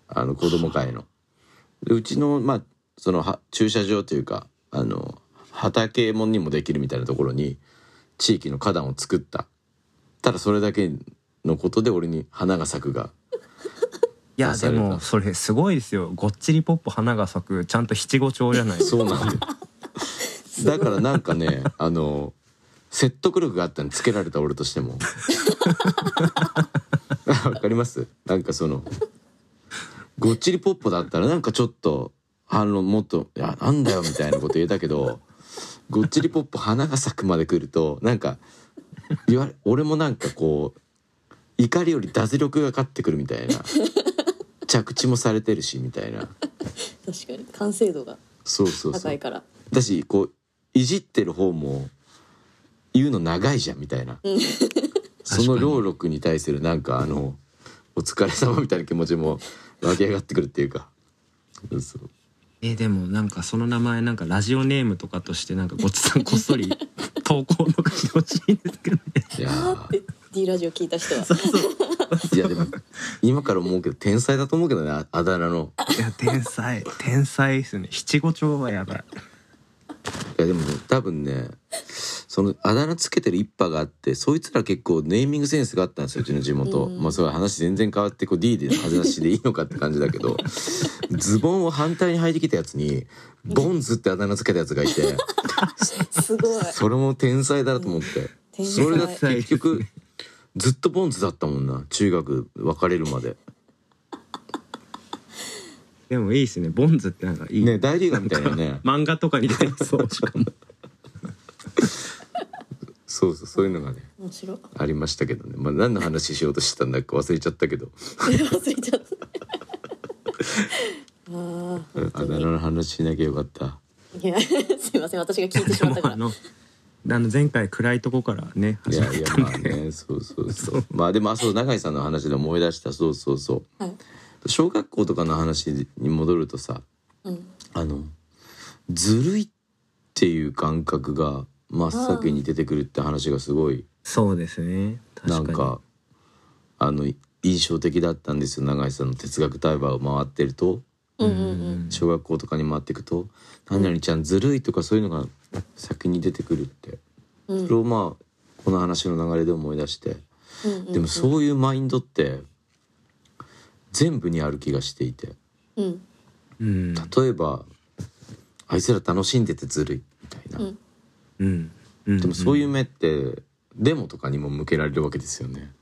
Speaker 1: あの子供会の。でうちのまあそのは駐車場というかあの畑もにもできるみたいなところに地域の花壇を作った。ただそれだけのことで俺に花が咲くが。
Speaker 4: いやでもそれすごいですよ。ごっちりポッポ花が咲く。ちゃんと七五調じゃない
Speaker 1: そうなんだよ。だからなんかねあの説得力があったにつけられた俺としても。わかります？なんかそのごっちりポッポだったらなんかちょっと反論もっと「いやなんだよ」みたいなこと言えたけどごっちりポッポ花が咲くまで来るとなんか言われ俺もなんかこう怒りより脱力が勝ってくるみたいな。着地もされてるしみたいな。
Speaker 2: 確かに。完成度が
Speaker 1: そうそうそう。
Speaker 2: 高いから。
Speaker 1: だしこういじってる方も言うの長いじゃんみたいな。その労力に対するなんかあのお疲れ様みたいな気持ちも湧き上がってくるっていうか。そう
Speaker 4: えでもなんかその名前なんかラジオネームとかとしてなんかごっちさんこっそり 投稿とかしてほしいんですけどね。
Speaker 1: いやー。
Speaker 2: で D ラジオ聞いた人は。
Speaker 1: いやでも今から思うけど天才だと思うけどねああだ名の。
Speaker 4: いや天才。天才ですね。七五調はやばい。
Speaker 1: いやでもね多分ねそのあだ名つけてる一派があってそいつら結構ネーミングセンスがあったんですようちの地元、
Speaker 2: うん。
Speaker 1: まあそれは話全然変わってこう D で話でいいのかって感じだけど ズボンを反対に履いてきたやつにボンズってあだ名つけたやつがいて
Speaker 2: すごい。
Speaker 1: それも天才だなと思って。
Speaker 2: 天才。
Speaker 1: それだって結局ずっとボンズだったもんな中学別れるまで。
Speaker 4: でもいいですね。ボンズってなんかいい、
Speaker 1: ね大リーガーみたいなね。
Speaker 4: 漫画とかに出てきそう。しかも
Speaker 1: そうそうそういうのがね
Speaker 2: 面白い。
Speaker 1: ありましたけどね。まあ何の話しようとしてたんだか忘れちゃったけど。
Speaker 2: 忘れちゃった。あ
Speaker 1: あだ名の話しなきゃよかった。
Speaker 2: いやすいません。私が聞いてし
Speaker 4: で
Speaker 2: まったから。
Speaker 4: もあの前回暗いとこからね
Speaker 1: いやいやまあね。そうそうそう。まあでもあそう永井さんの話で思い出した。そうそうそう。
Speaker 2: はい。
Speaker 1: 小学校とかの話に戻るとさ
Speaker 2: うん。
Speaker 1: あのずるいっていう感覚が真っ先に出てくるって話がすごい。
Speaker 4: そうですね。確かに。
Speaker 1: なんかあの印象的だったんですよ。永井さんの哲学対話を回ってると。
Speaker 2: うんうんうん。
Speaker 1: 小学校とかに回っていくと「何々ちゃんずるい」とかそういうのが先に出てくるって。
Speaker 2: うん。
Speaker 1: それをまあこの話の流れで思い出して。
Speaker 2: うんうん
Speaker 1: でもそういうマインドって全部にある気がしていて。
Speaker 2: うん。
Speaker 4: うん。
Speaker 1: 例えば「あいつら楽しんでてずるい」みたいな、
Speaker 2: うん
Speaker 4: うん。うん
Speaker 1: でもそういう目ってデモとかにも向けられるわけですよね。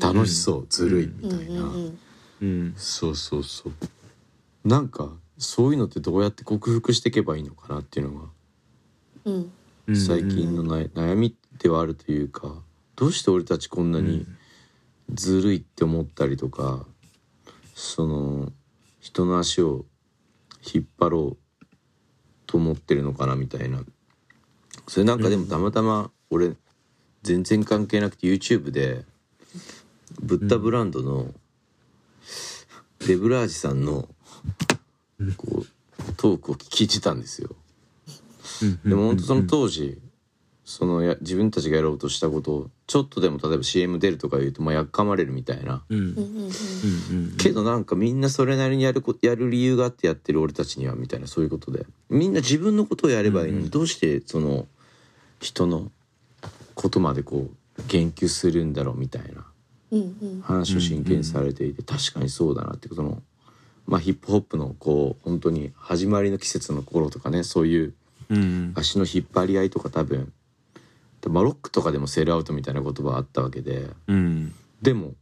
Speaker 1: 楽しそうずるいみ
Speaker 2: うん
Speaker 1: たいな、
Speaker 2: うん。
Speaker 4: うん。
Speaker 1: そうそうそう。なんかそういうのってどうやって克服していけばいいのかなっていうのが最近のな悩みではあるというかどうして俺たちこんなにずるいって思ったりとかその人の足を引っ張ろうと思ってるのかなみたいなそれなんかでもたまたま俺全然関係なくて YouTube でブッダブランドのデブラージさんのこうトークを聞いてたんですよ。
Speaker 4: うん。
Speaker 1: でも本当その当時そのや自分たちがやろうとしたことをちょっとでも例えば CM 出るとか言うとまあやっかまれるみたいな。けどなんかみんなそれなりにやるこやる理由があってやってる俺たちにはみたいなそういうことで。みんな自分のことをやればいいのにどうしてその人のことまでこう言及するんだろうみたいな
Speaker 2: うんうん。
Speaker 1: 話を真剣にされていて確かにそうだなってそのまあヒップホップのこう本当に始まりの季節の頃とかねそういう
Speaker 4: うん。
Speaker 1: 足の引っ張り合いとか多分まあロックとかでもセールアウトみたいな言葉あったわけで
Speaker 4: うん。
Speaker 1: でも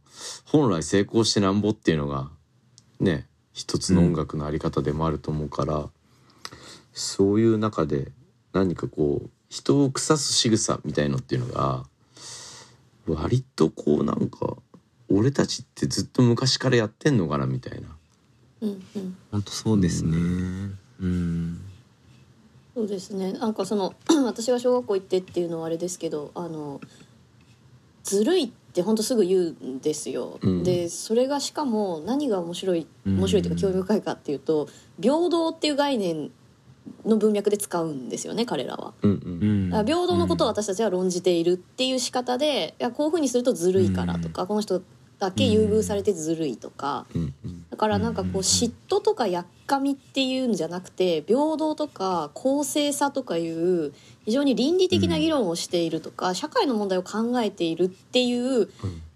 Speaker 1: 本来成功してなんぼっていうのがね一つの音楽のあり方でもあると思うから、そういう中で何かこう人を腐す仕草みたいのっていうのが割とこうなんか俺たちってずっと昔からやってんのかなみたいな。
Speaker 2: うんうん。
Speaker 4: 本当そうですね。うん。
Speaker 2: そうですね。なんかその 私が小学校行ってっていうのはあれですけどあのずるいって本当すぐ言うんですよ、
Speaker 1: うん。
Speaker 2: でそれがしかも何が面白い
Speaker 3: うん。
Speaker 2: 面白いというか興味深いかっていうと平等っていう概念の文脈で使うんですよね彼らは。
Speaker 1: うんう
Speaker 3: うん。ん
Speaker 2: だから平等のことを私たちは論じているっていう仕方でいやこういうふうにするとずるいからとか、この人だけ優遇されてずるいとか、だからなんかこう嫉妬とかやっかみっていうんじゃなくて平等とか公正さとかいう非常に倫理的な議論をしているとか、社会の問題を考えているっていう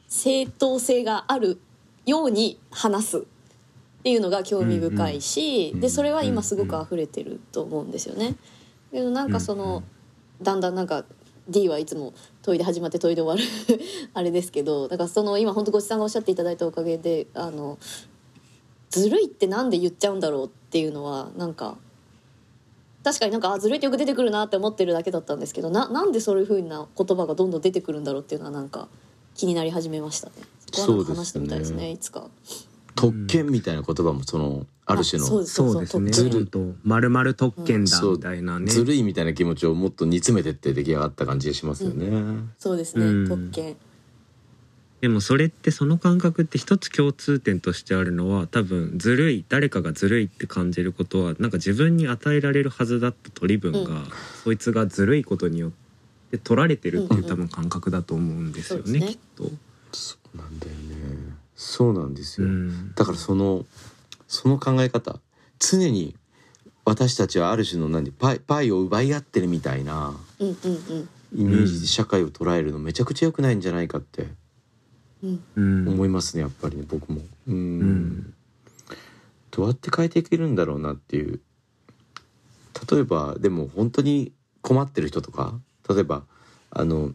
Speaker 2: 正当性があるように話すっていうのが興味深いし、
Speaker 1: うん
Speaker 2: でそれは今すごく溢れてると思うんですよね。けどなんかその、だんだんなんか D はいつも問いで始まって問いで終わる あれですけどだからその今本当ごちさんがおっしゃっていただいたおかげであのずるいってなんで言っちゃうんだろうっていうのはなんか確かになんかあずるいってよく出てくるなって思ってるだけだったんですけどななんでそういうふうな言葉がどんどん出てくるんだろうっていうのはなんか気になり始めましたね。そこは話してみたいですね
Speaker 1: ね
Speaker 2: いつか。
Speaker 1: 特権みたいな言葉もそのある種の
Speaker 2: あそうです
Speaker 3: ね。ずると丸々特権だみたいなね。
Speaker 1: ずるいみたいな気持ちをもっと煮詰めてって出来上がった感じがしますよね。
Speaker 2: そうですね、
Speaker 3: うん
Speaker 2: 特権。
Speaker 3: でもそれってその感覚って一つ共通点としてあるのは多分ずるい誰かがずるいって感じることはなんか自分に与えられるはずだった取り分が、
Speaker 2: うん
Speaker 3: そいつがずるいことによって取られてるっていう
Speaker 2: うんうん
Speaker 3: 多分感覚だと思うんですよね、
Speaker 2: そうですね
Speaker 3: きっと。
Speaker 1: そうなんだよね。そうなんですよ。
Speaker 3: うん。
Speaker 1: だからそのその考え方常に私たちはある種の何パイパイを奪い合ってるみたいなイメージで社会を捉えるのめちゃくちゃ良くないんじゃないかって。思いますねやっぱりね僕も。どうやって変えていけるんだろうなっていう。例えばでも本当に困ってる人とか例えばあの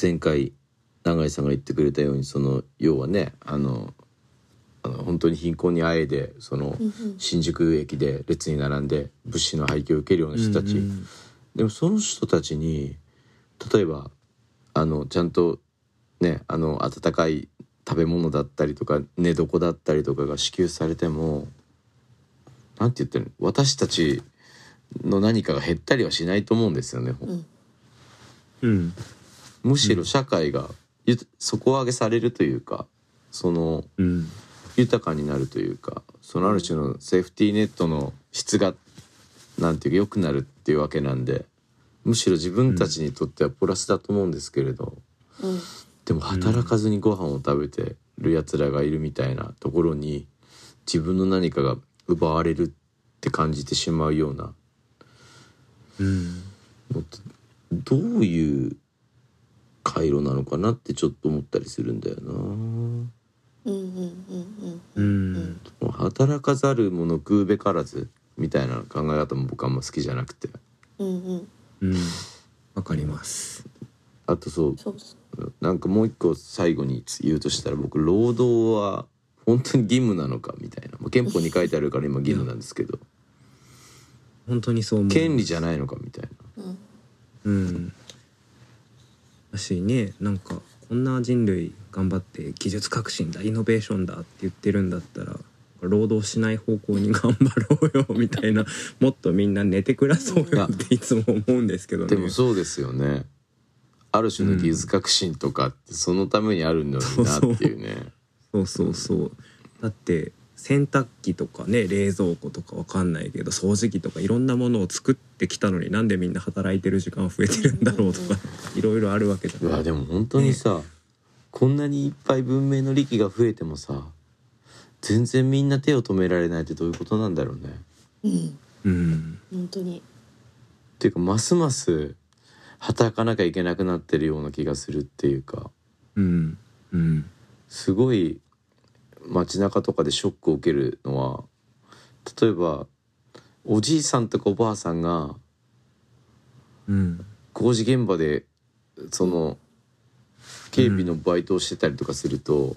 Speaker 1: 前回永井さんが言ってくれたようにその要はねあのあの本当に貧困にあえでその
Speaker 2: うんうん。
Speaker 1: 新宿駅で列に並んで物資の配給を受けるような人たち、
Speaker 3: うん
Speaker 1: でもその人たちに例えばあのちゃんとねあの温かい食べ物だったりとか寝床だったりとかが支給されてもなんて言ってるの？私たちの何かが減ったりはしないと思うんですよね。
Speaker 2: うん。
Speaker 3: うん。
Speaker 1: むしろ社会がゆ底上げされるというかその
Speaker 3: うん。
Speaker 1: 豊かになるというかそのある種のセーフティーネットの質がなんていうか良くなるっていうわけなんでむしろ自分たちにとってはプラスだと思うんですけれど、
Speaker 2: うん。
Speaker 1: でも働かずにご飯を食べてるやつらがいるみたいなところに自分の何かが奪われるって感じてしまうような。
Speaker 3: うん。
Speaker 1: どういう回路なのかなってちょっと思ったりするんだよな。
Speaker 2: うんうんうん
Speaker 3: う
Speaker 2: うん。
Speaker 3: ん
Speaker 1: もう働かざる者食うべからずみたいな考え方も僕はあんま好きじゃなくて。
Speaker 2: うんうん。
Speaker 3: うん。わかります。
Speaker 1: あとそう
Speaker 2: そう
Speaker 1: なんかもう一個最後に言うとしたら僕労働は本当に義務なのかみたいな、まあ、憲法に書いてあるから今義務なんですけど。
Speaker 3: 本当にそう思う
Speaker 1: 権利じゃないのかみたいな。
Speaker 2: うん
Speaker 3: うんだしねなんかこんな人類頑張って技術革新だイノベーションだって言ってるんだったら労働しない方向に頑張ろうよみたいな もっとみんな寝て暮らそうよっていつも思うんですけどね。
Speaker 1: でもそうですよね。ある種の技術革新とかってそのためにあるのになっていうね。
Speaker 3: そうそうそう。だって洗濯機とかね冷蔵庫とかわかんないけど掃除機とかいろんなものを作ってきたのになんでみんな働いてる時間増えてるんだろうとかいろいろあるわけじゃない
Speaker 1: うわでも本当にさ、こんなにいっぱい文明の利器が増えてもさ全然みんな手を止められないってどういうことなんだろうね。
Speaker 2: うん。
Speaker 3: うん。
Speaker 2: 本当に。
Speaker 1: っていうかますます働かなきゃいけなくなってるような気がするっていうか。
Speaker 3: うん。うん。
Speaker 1: すごい街中とかでショックを受けるのは例えばおじいさんとかおばあさんが
Speaker 3: うん。
Speaker 1: 工事現場でその警備のバイトをしてたりとかすると、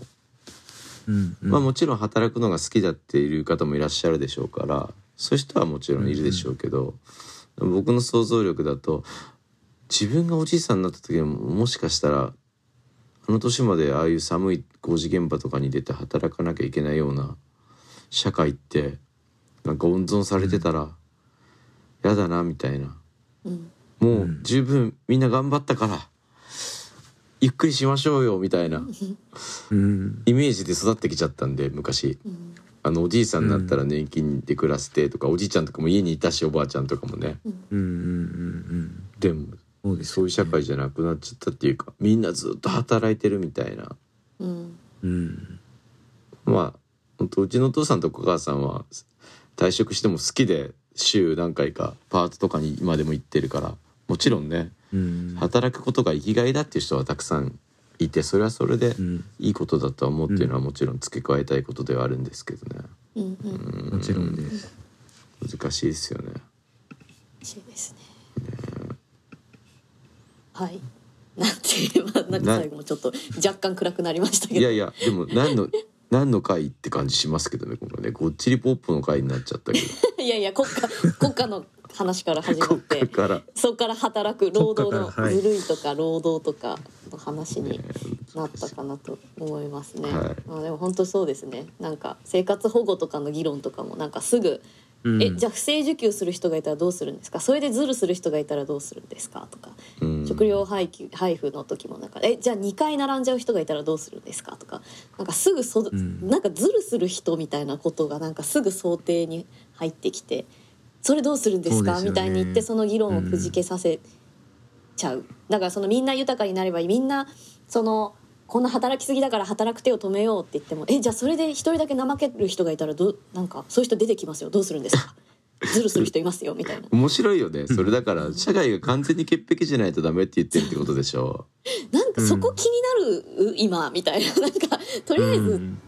Speaker 3: うんうん。
Speaker 1: まあもちろん働くのが好きだっていう方もいらっしゃるでしょうからそういう人はもちろんいるでしょうけど、僕の想像力だと自分がおじいさんになった時はもしかしたらあの年までああいう寒い工事現場とかに出て働かなきゃいけないような社会ってなんか温存されてたら、やだなみたいな。
Speaker 2: うん。
Speaker 1: もううん。十分みんな頑張ったからゆっくりしましょうよみたいな。
Speaker 4: うん。
Speaker 1: イメージで育ってきちゃったんで昔。
Speaker 2: うん。
Speaker 1: あのおじいさんになったら年金で暮らしてとか、おじいちゃんとかも家にいたしおばあちゃんとかもね。
Speaker 4: うんうんうん。
Speaker 1: でも
Speaker 4: そうです
Speaker 1: そういう社会じゃなくなっちゃったっていうかみんなずっと働いてるみたいな。
Speaker 2: うん。
Speaker 4: うん。
Speaker 1: まあ本当うちのお父さんとお母さんは退職しても好きで週何回かパートとかに今でも行ってるからもちろんね
Speaker 4: うん。
Speaker 1: 働くことが生きがいだっていう人はたくさんいてそれはそれで
Speaker 4: うん。
Speaker 1: いいことだとは思うっていうのはもちろん付け加えたいことではあるんですけどね。
Speaker 2: うんうん。
Speaker 4: もちろんです。
Speaker 1: 難しいですよね。
Speaker 2: 嬉しいですねはい。なんてまあなんか最後もちょっと若干暗くなりましたけど。
Speaker 1: いやいやでも何の 何の回って感じしますけどね今回ねごっちりポップの回になっちゃったけど。
Speaker 2: いやいや国家 国家の話から始まっ
Speaker 1: こ
Speaker 2: て
Speaker 1: っから。
Speaker 2: そこから働く労働のずるいとか労働とかの話になったかなと思いますね。
Speaker 1: はい。
Speaker 2: まあでも本当そうですね。なんか生活保護とかの議論とかもなんかすぐ、
Speaker 4: うん。
Speaker 2: えじゃあ不正受給する人がいたらどうするんですか？それでズルする人がいたらどうするんですか？とか、
Speaker 1: うん。
Speaker 2: 食料配給配布の時もなんかえじゃあ2回並んじゃう人がいたらどうするんですか？とか、なんかすぐそ、
Speaker 4: ん。
Speaker 2: なんかズルする人みたいなことがなんかすぐ想定に入ってきて。それどうするんですか？
Speaker 4: ね。
Speaker 2: みたいに言ってその議論をくじけさせちゃう。だからそのみんな豊かになればみんなそのこんな働きすぎだから働く手を止めようって言ってもえじゃあそれで一人だけ怠ける人がいたらどうなんかそういう人出てきますよ。どうするんですか？ズルする人いますよみたいな。
Speaker 1: 面白いよね。それだから社会が完全に潔癖じゃないとダメって言ってるってことでしょ。
Speaker 2: なんかそこ気になる、今みたいな。なんかとりあえず
Speaker 4: うん。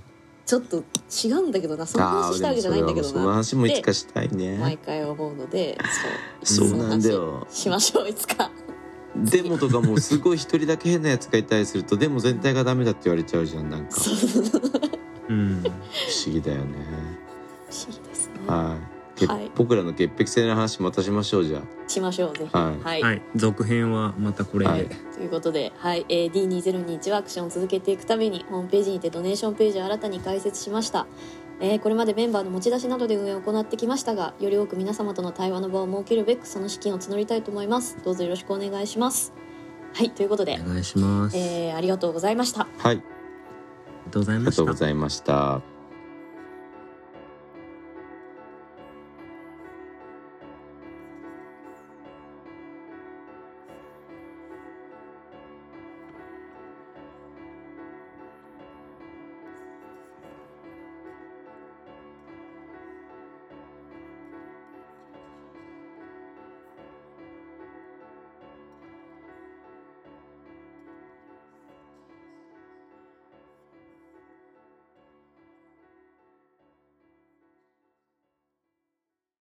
Speaker 2: ちょっと違うんだけどな。その
Speaker 1: あ
Speaker 2: 話したわけじゃないんだけど
Speaker 1: その
Speaker 2: な
Speaker 1: 話もいつかしたいね。
Speaker 2: 毎回思うので
Speaker 1: そう。
Speaker 2: そ
Speaker 1: なんだよ。
Speaker 2: しましょういつか
Speaker 1: デモとかもすごい一人だけ変なやつがいたりするとデモ全体がダメだって言われちゃうじゃんなんか。不
Speaker 4: う。ん。
Speaker 1: 思議だよね。
Speaker 2: 不思議ですね。
Speaker 1: はい。け
Speaker 2: はい。
Speaker 1: 僕らの潔癖性の話またしましょうじゃ
Speaker 2: しましょうぜひ。
Speaker 1: はい。
Speaker 2: はい。
Speaker 4: はい。続編はまたこれで、
Speaker 1: はい。
Speaker 2: ということで、はい。えー、D2021 アクションを続けていくためにホームページにてドネーションページを新たに開設しました、えーこれまでメンバーの持ち出しなどで運営を行ってきましたがより多く皆様との対話の場を設けるべくその資金を募りたいと思います。どうぞよろしくお願いします。はいということで
Speaker 4: お、願いします、あり
Speaker 2: えーありがとうございました。
Speaker 1: はい。あ
Speaker 4: がとうございました。
Speaker 1: りがとうございました